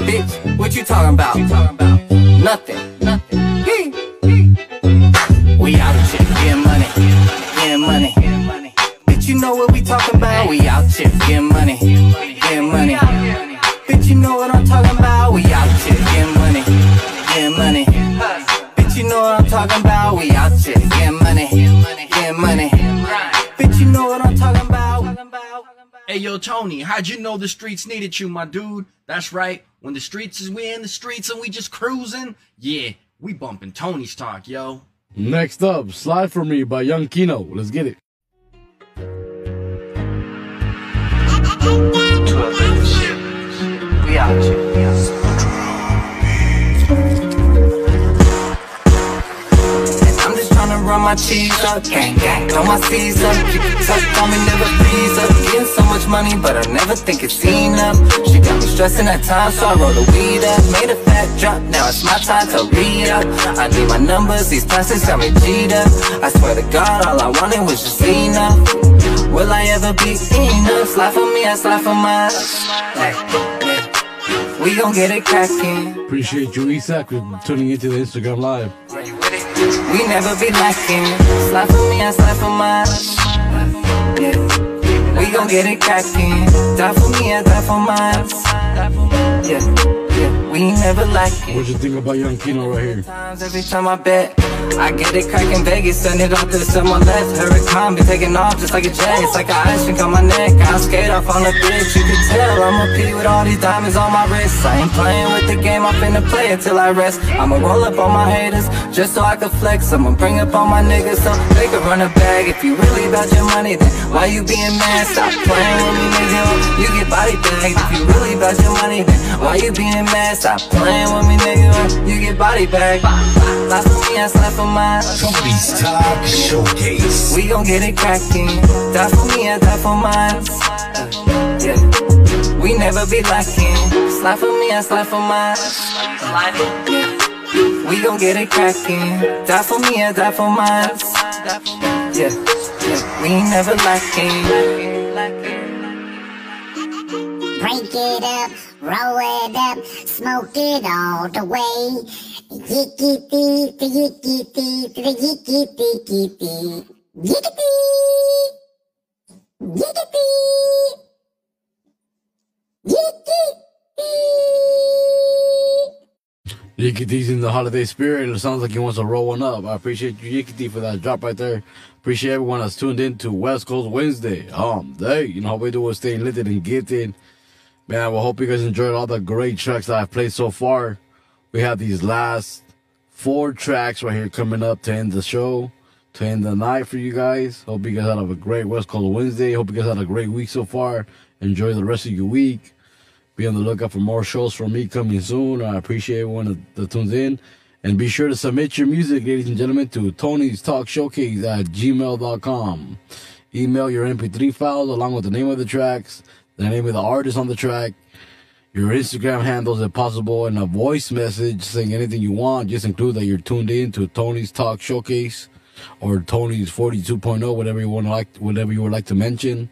Speaker 16: Bitch, what you talking about? Nothing. Know what we talking about? We out here getting money, getting money. Bitch, you know what I'm talking about? We out here getting money, getting money. Bitch, you know what I'm talking about? We out here getting money, getting money. Bitch, you know what I'm talking about?
Speaker 17: Hey yo, Tony, how'd you know the streets needed you, my dude? That's right. When the streets is we in the streets and we just cruising, yeah, we bumping Tony's talk, yo.
Speaker 5: Next up, Slide For Me by Young Kino. Let's get it.
Speaker 16: We out just tryna run my cheese up, gang gang, throw my C's up, it tucked on me, never freeze up. Getting so much money, but I never think it's enough. She got me stressing at times, so I roll the weed up, made a fat drop. Now it's my time to re up. I need my numbers, these plastics got me G'd up. I swear to God, all I wanted was just enough. Will I ever be enough? Slide for me, I slide for mine. We gon' get it crackin'.
Speaker 5: Appreciate you, Isak, for tuning into the Instagram live.
Speaker 16: We never be lacking. Slide for me, I slide for mine. We gon' get it cracking. Die for me, I die for mine. Yeah. yeah. We never lacking.
Speaker 5: What you think about Young Kino right here?
Speaker 16: Every time I bet. I get it crackin' Vegas, send it off to someone left. Hurricane be taking off just like a jet. It's like an ice rink on my neck. I skate off on the bridge. You can tell I'm a P with all these diamonds on my wrist. I ain't playing with the game, I'm finna play it till I rest. I'ma roll up on my haters just so I can flex. I'ma bring up all my niggas so they can run a bag. If you really about your money, then why you being mad? Stop playing with me, nigga. You get body bagged. If you really about your money, then why you being mad? Stop playing with me, nigga. You get body back. Slap for me, I slap for mine.
Speaker 15: Tony's Talk Showcase.
Speaker 16: We gon' get it cracking. Die for me, I die for mine. Yeah. We never be lacking. Slide for me, I slide for mine. Yeah. We gon' get it cracking. Die for me, I die for mine. Yeah. yeah. We never lacking.
Speaker 2: Break it up, roll it up, smoke it all the way. Yicky the yicky tee, the yicky tee, yicky
Speaker 5: in the holiday spirit. It sounds like he wants to roll one up. I appreciate you, Yikiti, for that drop right there. Appreciate everyone that's tuned in to West Coast Wednesday. Um, day, you know how we do is staying lit and gifted. Man, we hope you guys enjoyed all the great tracks that I've played so far. We have these last four tracks right here coming up to end the show, to end the night for you guys. Hope you guys had a great West Coast Wednesday. Hope you guys had a great week so far. Enjoy the rest of your week. Be on the lookout for more shows from me coming soon. I appreciate everyone that tunes in. And be sure to submit your music, ladies and gentlemen, to Tony's Talk Showcase at gmail.com. Email your MP3 files along with the name of the tracks, the name of the artist on the track, your Instagram handles if possible, and a voice message saying anything you want. Just include that you're tuned in to Tony's Talk Showcase or Tony's 42.0, whatever you want to like, whatever you would like to mention.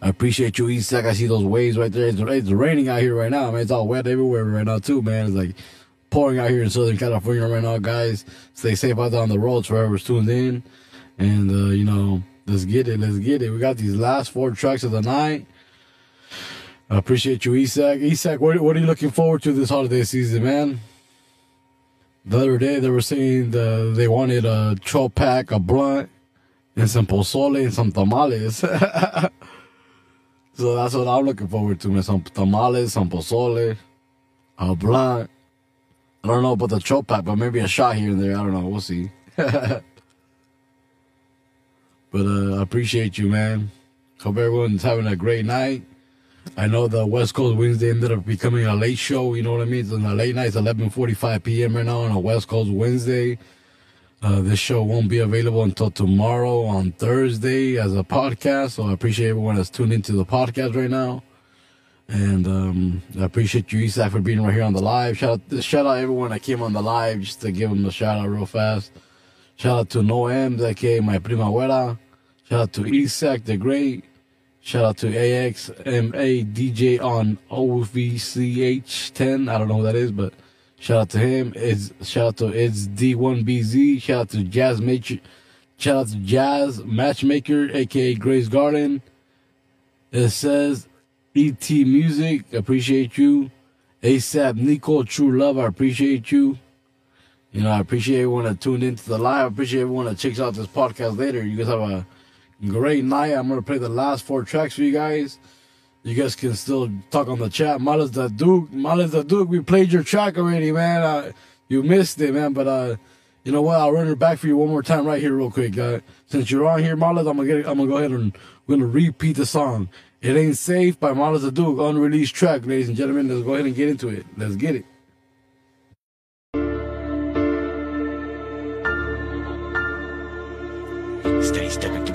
Speaker 5: I appreciate you, Isak. I see those waves right there. It's, it's raining out here right now, man. It's all wet everywhere right now, too, man. It's like pouring out here in Southern California right now, guys. Stay safe out there on the roads, whoever's tuned in. And, uh, you know, let's get it. Let's get it. We got these last four tracks of the night. I appreciate you, Isak. Isak, what, what are you looking forward to this holiday season, man? The other day, they were saying the, they wanted a 12 pack, a blunt, and some pozole and some tamales. So that's what I'm looking forward to, man. Some tamales, some pozole, a blunt. I don't know about the chopac, but maybe a shot here and there. I don't know. We'll see. but uh, I appreciate you, man. Hope everyone's having a great night. I know the West Coast Wednesday ended up becoming a late show. You know what I mean? It's a late night. It's 11:45 p.m. right now on a West Coast Wednesday. Uh, this show won't be available until tomorrow on Thursday as a podcast. So I appreciate everyone that's tuned into the podcast right now. And um, I appreciate you, Isak, for being right here on the live. Shout out, shout out everyone that came on the live just to give them a shout out real fast. Shout out to Noem, that came, my primavera. Shout out to Isak the Great. Shout out to AXMA DJ on OVCH10. I don't know who that is, but Shout out to him. It's shout out to it's D1BZ. Shout out to Jazz Maker. Shout out to Jazz Matchmaker, aka Grace Garden. It says ET Music. Appreciate you. ASAP Nico True Love. I appreciate you. You know, I appreciate everyone that tuned into the live. I appreciate everyone that checks out this podcast later. You guys have a great night. I'm gonna play the last four tracks for you guys. You guys can still talk on the chat. Malêz the Duke, Malêz the Duke, we played your track already, man. Uh, you missed it, man. But uh, you know what? I'll run it back for you one more time right here, real quick. Uh, since you're on here, Malêz, I'm gonna get, I'm gonna go ahead and we're gonna repeat the song. It Ain't Safe by Marlos the Duke, unreleased track, ladies and gentlemen. Let's go ahead and get into it. Let's get it.
Speaker 16: Steady stepping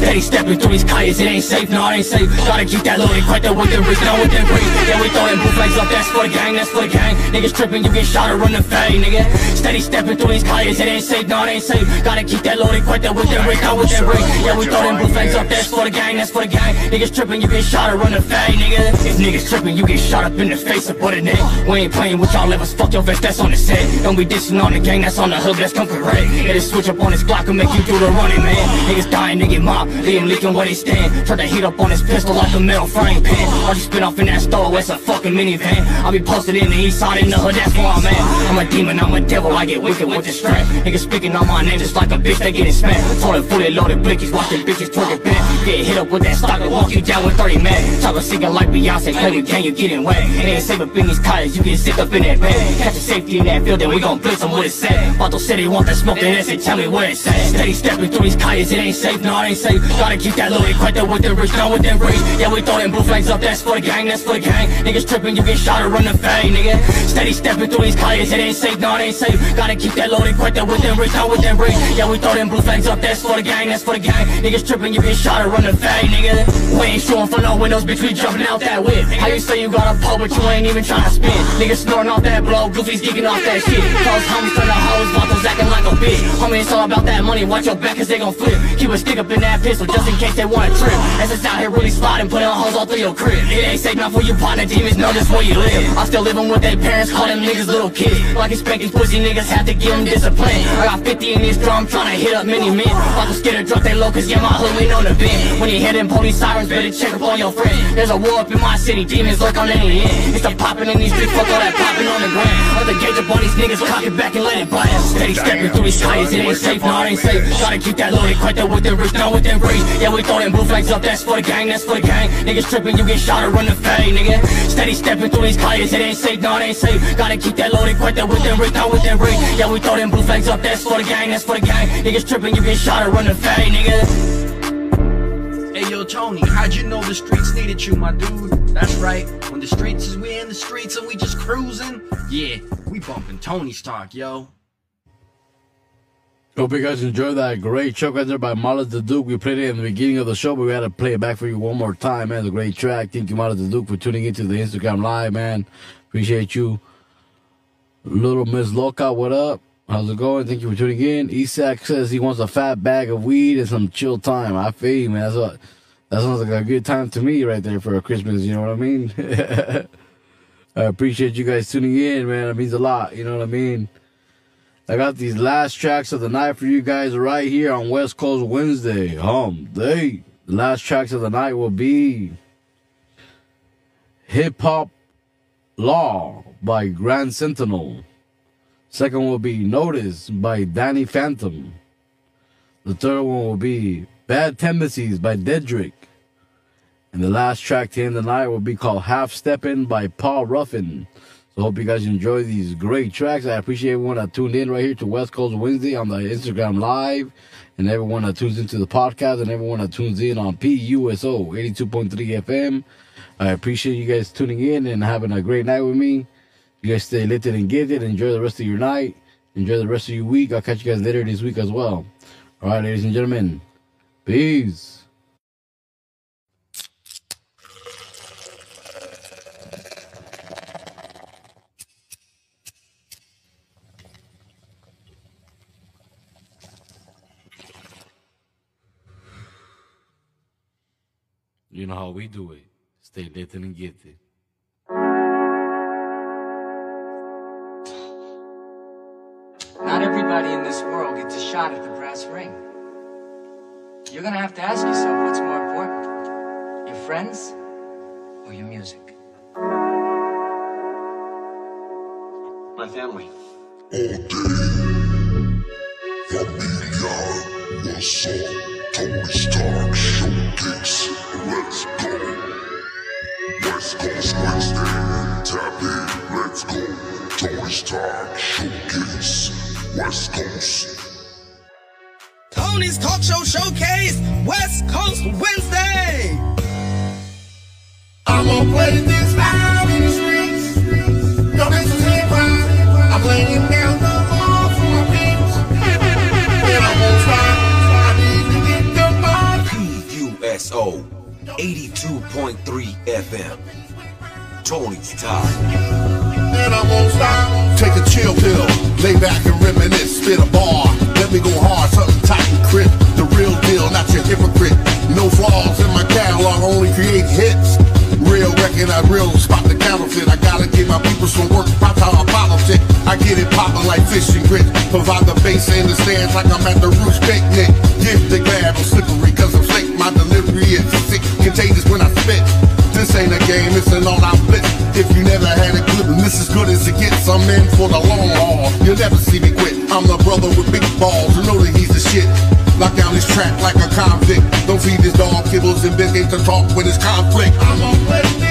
Speaker 6: Steady stepping through these calles, it ain't safe, no, it ain't safe. Gotta keep that loaded, quite that within reach, not within reach. Yeah, we throwing bootlegs up, that's for the gang, that's for the gang. Niggas tripping, you get shot or run the fade, nigga. Steady stepping through these calles, it ain't safe, no, it ain't safe. Gotta keep that loaded, quite that within reach, not within reach. Yeah, we throwing bootlegs up, that's for the gang, that's for the gang. Niggas tripping, you get shot or run the fade, nigga. If niggas tripping, you get shot up in the face or put it in. We ain't playing with y'all levels, fuck your vest, that's on the set. Don't be dissing on the gang, that's on the hood, that's come correct. Yeah, this switch up on this Glock and make you do the running, man. Niggas dying, nigga mob, leave 'em leaking where they stand. Turn the heat up on his pistol like a metal frying pan. Or you spin off in that stove, it's a fucking minivan. I'll be posted in the east side in the hood, that's where I'm at. I'm a demon, I'm a devil, I get wicked with the strap. Niggas speaking on my name just like a bitch, they getting smacked. Told fully loaded blickies, watch them bitches twerk it back. Get hit up with that stock and walk you down with 30 men. A singing like Beyonce, play with gang, you getting wet. It ain't safe up in these colleges, you get sick up in that bed. Catch a safety in that field, then we gon' blitz them with it said. Vato said they want that smoke, then they say, tell me where it's at. Steady stepping through these colleges, it ain't safe, no, it ain't safe. Gotta keep that loaded, quite that with the rich, down with them rich. Yeah, we throw them blue flags up, that's for the gang, that's for the gang. Niggas tripping, you get shot or run the fade, nigga. Steady stepping through these colleges, it ain't safe, no, it ain't safe. Gotta keep that loaded, quite that with them rich, not with them rich. Yeah, we throw them blue flags up, that's for the gang, that's for the gang. Niggas tripping, you get shot or run the fade, nigga. We ain't showing for no windows, bitch, we jumping out that whip. How you say you got a pole, but you ain't even trying to spin? Niggas snorting off that blow, goofies geeking off that shit. Cause homies turn the hoes, vatos acting like a bitch. Homie, it's all about that money, watch your back, cause they gon' flip. Keep a stick up in that pistol, just in case they wanna trip. As it's out here really sliding, putting hoes all through your crib. It ain't safe now for you partner demons, know just where you live. I'm still living with their parents, call them niggas little kids. Like it's spanking pussy niggas, have to give them discipline. I got 50 in this drum, tryna hit up many men. About to scared of drunk, they low, cause yeah, my hood ain't on the bend. When you hear them police sirens, better check up on your friend. There's a war up in my city, demons lurk on any end. It's the popping in these streets, fuck all that popping on the ground. Or the gauge up on these niggas, cock it back and let it blast. Steady stepping through these tires, it ain't safe, no, it ain't safe. Gotta keep that loaded, quite that with the rich, not with Yeah, we throw them blue flags up, that's for the gang, that's for the gang. Niggas tripping, you get shot or run the fade, nigga. Steady stepping through these tires, it ain't safe, no, it ain't safe. Gotta keep that loaded, quite that with them rich, not with them rich. Yeah, we throw them blue flags up, that's for the gang, that's for the gang. Niggas tripping, you get shot or run the fade, nigga.
Speaker 17: Hey yo, Tony, how'd you know the streets needed you, my dude? That's right. When the streets is we in the streets and we just cruising, yeah, we bumping Tony's talk, yo.
Speaker 5: Hope you guys enjoyed that great track right there by Marlos the Duke. We played it in the beginning of the show, but we had to play it back for you one more time, man. It's a great track. Thank you, Marlos the Duke, for tuning into the Instagram Live, man. Appreciate you. Little Miss Loca, what up? How's it going? Thank you for tuning in. Isak says he wants a fat bag of weed and some chill time. I feel you, man. That's what that sounds like a good time to me right there for Christmas, you know what I mean? I appreciate you guys tuning in, man. It means a lot, you know what I mean? I got these last tracks of the night for you guys right here on West Coast Wednesday. Um, day. The last tracks of the night will be Hip Hop Law by Gran Centennial. Second will be Notice by Danny Phantom. The third one will be Bad Tendencies by Deadrick. And the last track to end the night will be called Half Steppin' by Paul Ruffin. So hope you guys enjoy these great tracks. I appreciate everyone that tuned in right here to West Coast Wednesday on the Instagram Live, and everyone that tunes into the podcast, and everyone that tunes in on PUSO 82.3 FM. I appreciate you guys tuning in and having a great night with me. You guys stay lit and gifted. Enjoy the rest of your night. Enjoy the rest of your week. I'll catch you guys later this week as well. All right, ladies and gentlemen. Peace. You know how we do it. Stay lit and gifted.
Speaker 18: Not everybody in this world gets a shot at the brass ring. You're gonna have to ask yourself what's more important, your friends or your music?
Speaker 7: My family.
Speaker 19: What's up? Tony's Talk Showcase.
Speaker 20: Showcase, West Coast
Speaker 21: Wednesday.
Speaker 22: I'm gonna play this loud in the streets. Yo, this is hip hop. I'm laying down the law for my peeps. And I won't stop. I need to get the money.
Speaker 3: PUSO 82.3 FM. Tony's Talk.
Speaker 22: And I won't stop.
Speaker 23: Take a chill pill, lay back and Real recognize real, spot the counterfeit. I gotta get my people some work, pop how I politic. I get it poppin' like fish and grits. Provide the bass and the stands like I'm at the Roots picnic. Give the grab, I'm slippery, cause I'm slick. My delivery is sick, contagious when I spit. This ain't a game, it's an all-out blitz. If you never had a good one, this as good as it gets. I'm in for the long haul. You'll never see me quit. I'm the brother with big balls. You know that he's the shit. Lock down this track like a convict. Don't feed this dog kibbles and biscuits to talk when it's conflict.
Speaker 22: I'm gonna play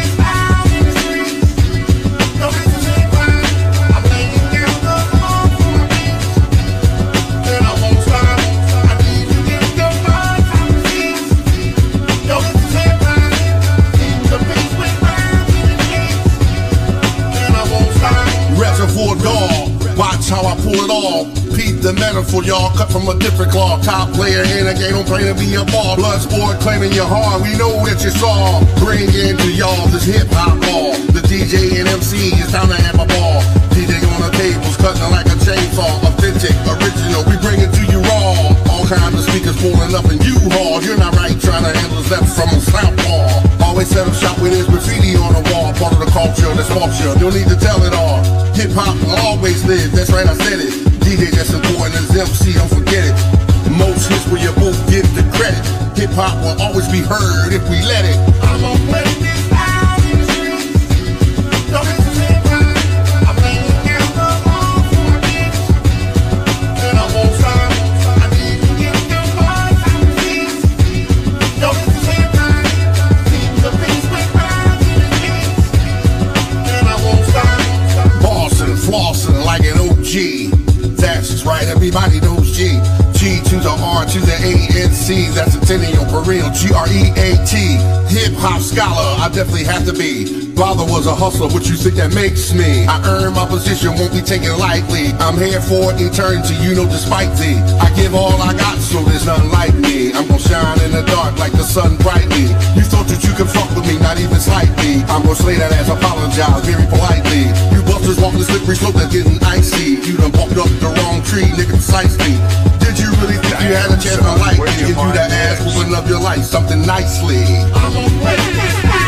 Speaker 23: Metaphor, y'all. Cut from a different cloth. Top player in a game, don't play to be a ball. Blood sport claiming your heart. We know that you saw. Bring into y'all this hip hop ball. The DJ and MC is time to have a ball. DJ on the tables, cutting like a chainsaw. Authentic, original. We bring it to you raw. All kinds of speakers pulling up in U-Haul. You're not right trying to handle left from a southpaw. Always set up shop when there's graffiti on the wall. Part of the culture, that's culture. Don't need to tell it all. Hip hop will always live. That's right, I said it. DJ that's important as MC, don't forget it. Most hits where you both give the credit. Hip hop will always be heard if we let it.
Speaker 22: I
Speaker 23: definitely have to be. Father was a hustler, what you think that makes me? I earn my position, won't be taken lightly. I'm here for eternity, you know, despite thee. I give all I got, so there's none like me. I'm gonna shine in the dark like the sun brightly. You thought that you could fuck with me, not even slightly. I'm gonna slay that ass, apologize very politely. You busters walking the slippery slope that's getting icy. You done bumped up the wrong tree, nigga, precisely. Did you really think you had a chance to like me? Give you that ass whooping of your life, something nicely.
Speaker 22: I'm gonna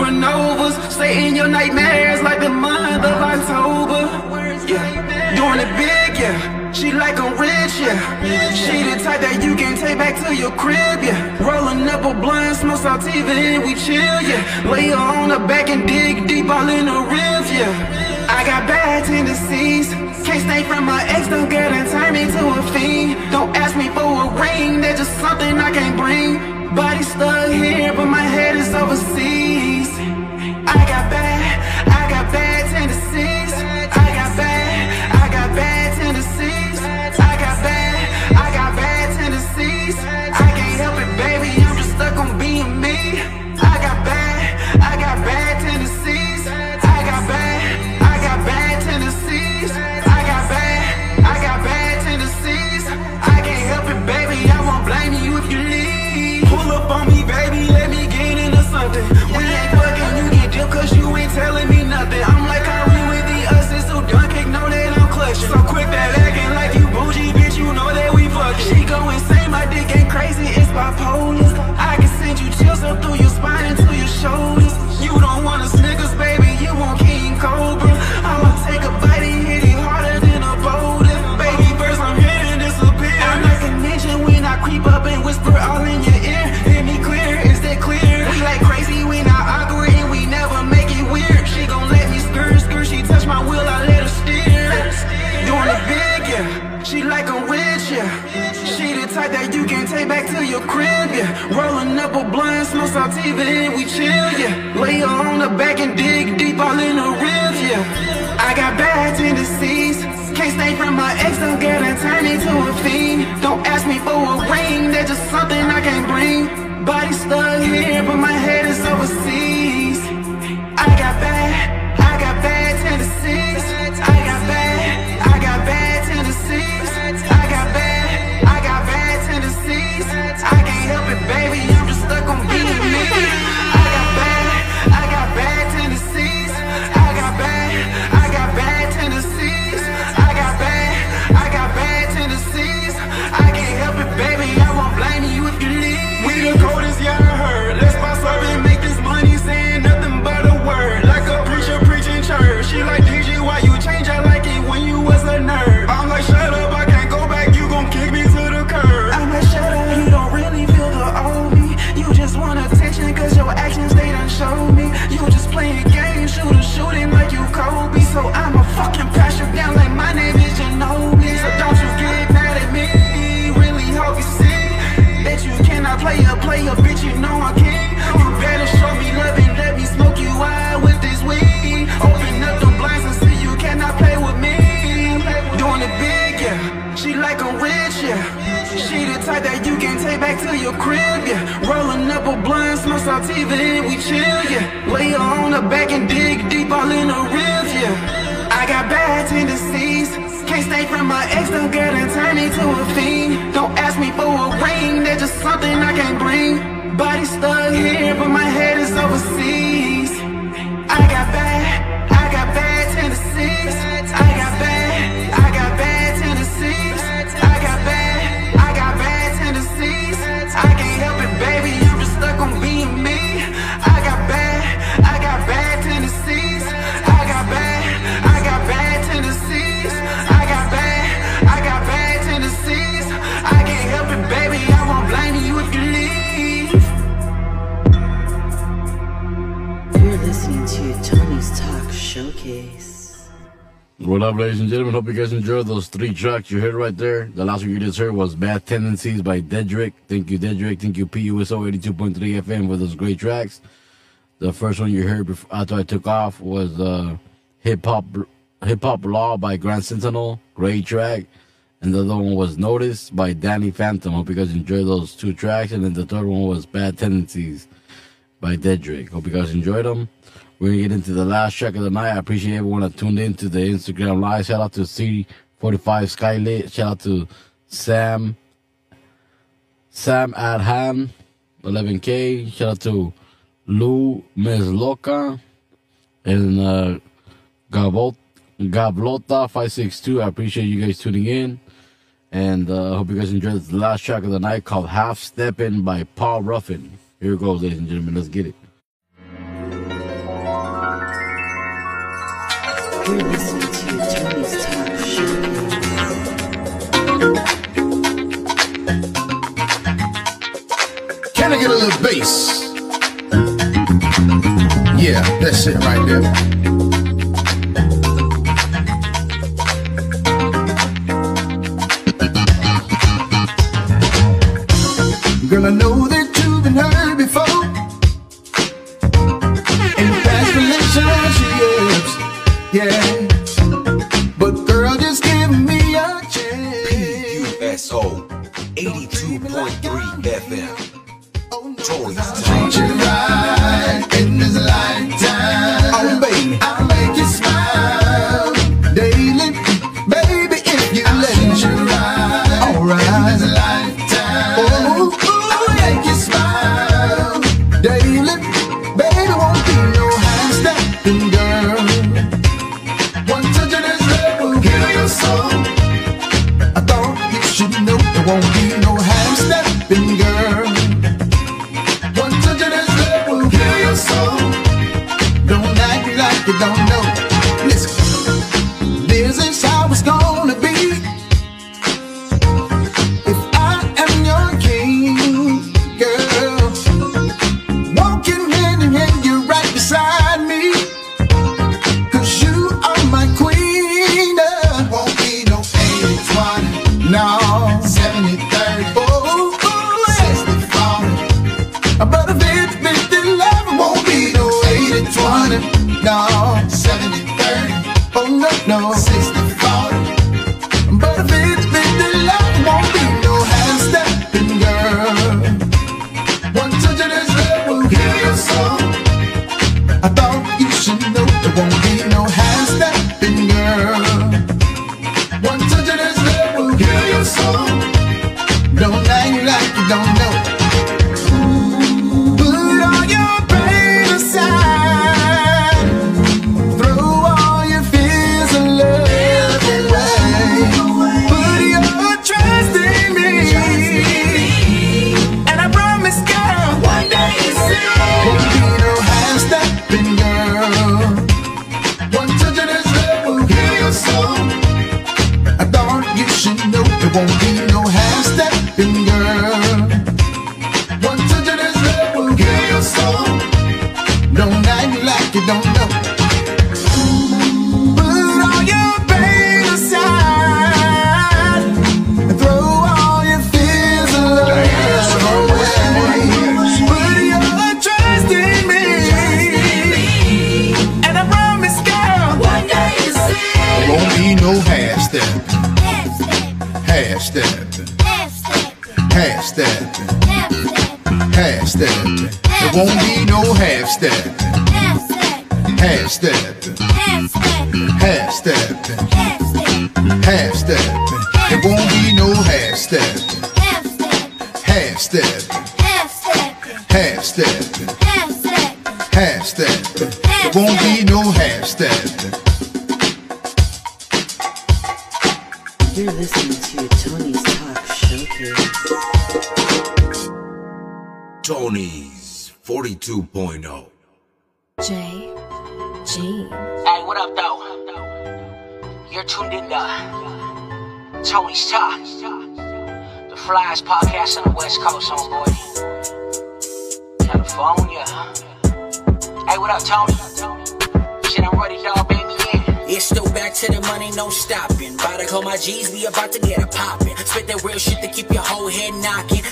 Speaker 24: supernovas. Stay in your nightmares like the month of October. Yeah, doing it big, yeah. She like I'm rich, yeah. She the type that you can take back to your crib, yeah. Rolling up a blunt, smoke sativa, we chill, yeah. Lay her on her back and dig deep all in the ribs, yeah. I got bad tendencies Can't stay from my ex, don't get and turn me to a fiend Don't ask me for a ring, that's just something I can't bring Body stuck here, but my head is overseas I got back. up through your spine through your shoulders. back to your crib, yeah. Rolling up a blunt, smoke sativa, and we chill, yeah. Lay on the back and dig deep all in the ribs, yeah. I got bad tendencies. Can't stay from my ex, don't get a turn into a fiend. Don't ask me for a ring, that's just something I can't bring. Body stuck here, but my head is overseas. I got bad, I got bad tendencies. blind, smoke, sativa and we chill, yeah. Lay on the back and dig deep all in the ribs, yeah. I got bad tendencies. Can't stay from my ex, don't get that turn me to a fiend. Don't ask me for a ring, that's just something I can't bring. Body stuck here, but my head is overseas. I got bad, I got bad tendencies.
Speaker 5: What up, ladies and gentlemen? Hope you guys enjoyed those three tracks you heard right there. The last one you just heard was Bad Tendencies by Deadrick. Thank you, Deadrick. Thank you, PUSO 82.3 FM for those great tracks. The first one you heard before, after I took off was uh, Hip Hop Hip Hop Law by Gran Centennial. Great track. And the other one was Notice by DNY PHNTM. Hope you guys enjoyed those two tracks. And then the third one was Bad Tendencies by Deadrick. Hope you guys enjoyed them. We're gonna get into the last track of the night. I appreciate everyone that tuned in to the Instagram live. Shout out to C45 Skylit. Shout out to Sam Sam Adhan 11K. Shout out to Lou Ms. Loca and uh, Gabot, Gablota 562. I appreciate you guys tuning in. And uh, I hope you guys enjoyed the last track of the night called Half Steppin' by Paul Ruffin. Here it goes, ladies and gentlemen. Let's get it.
Speaker 25: Can I get a little bass? Yeah, that's it right there.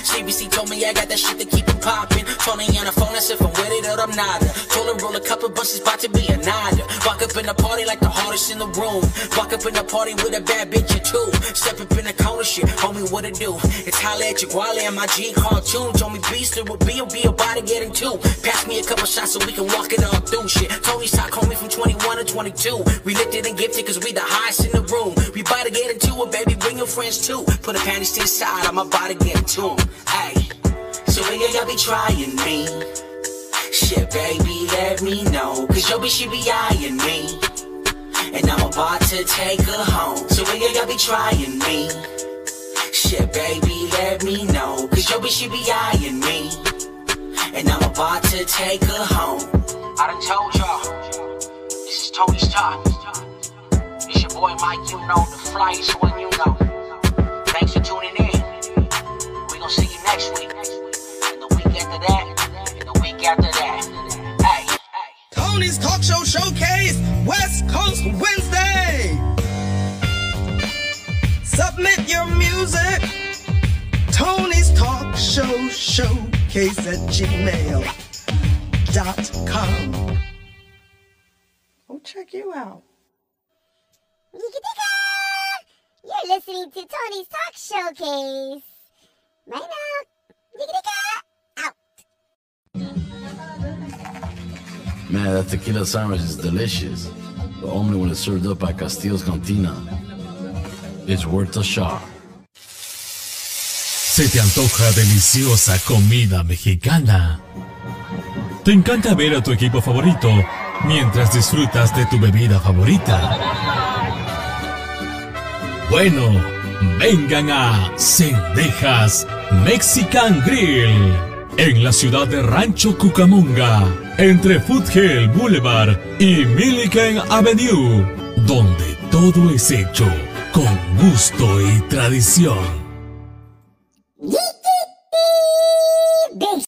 Speaker 6: CBC told me I got that shit to keep it poppin'. Tony on the phone, I said if I'm with it or I'm not. Told her roll a couple buses, about to be a nada. Walk up in the party like the hardest in the room. Walk up in the party with a bad bitch or two. Step up in the corner shit, homie, what it do? It's holla at your Guale and my G cartoon. Told me beast it would be, be about to get into. Pass me a couple shots so we can walk it all through shit. Tony's talk homie from 21 to 22. We lifted and gifted cause we the highest in the room. We about to get into it, baby, bring your friends too. Put the panties to the side, I'm about to get into 'em. Ayy. So when y'all be trying me, shit, baby, let me know. Cause your bitch, she be eyeing me. And I'm about to take her home. So when y'all be trying me, shit, baby, let me know. Cause your bitch, she be eyeing me. And I'm about to take her home. I done told y'all, this is Tony's talk. It's your boy Mike, you know, the flyest when you know. Thanks for tuning in. We gonna see you next week. And the week after that. And the week after that. Hey.
Speaker 26: Tony's Talk Show Showcase, West Coast Wednesday. Submit your music. Tony's Talk Show Showcase at gmail.com. We'll check you out.
Speaker 2: You're listening to Tony's Talk Showcase.
Speaker 5: Man, that tequila sandwich is delicious. But only when it's served up by Castillo's Cantina. It's worth a shot.
Speaker 27: ¿Se te antoja deliciosa comida mexicana? ¿Te encanta ver a tu equipo favorito mientras disfrutas de tu bebida favorita? Bueno, Vengan a Cendejas Mexican Grill en la ciudad de Rancho Cucamonga, entre Foothill Boulevard y Milliken Avenue, donde todo es hecho con gusto y tradición.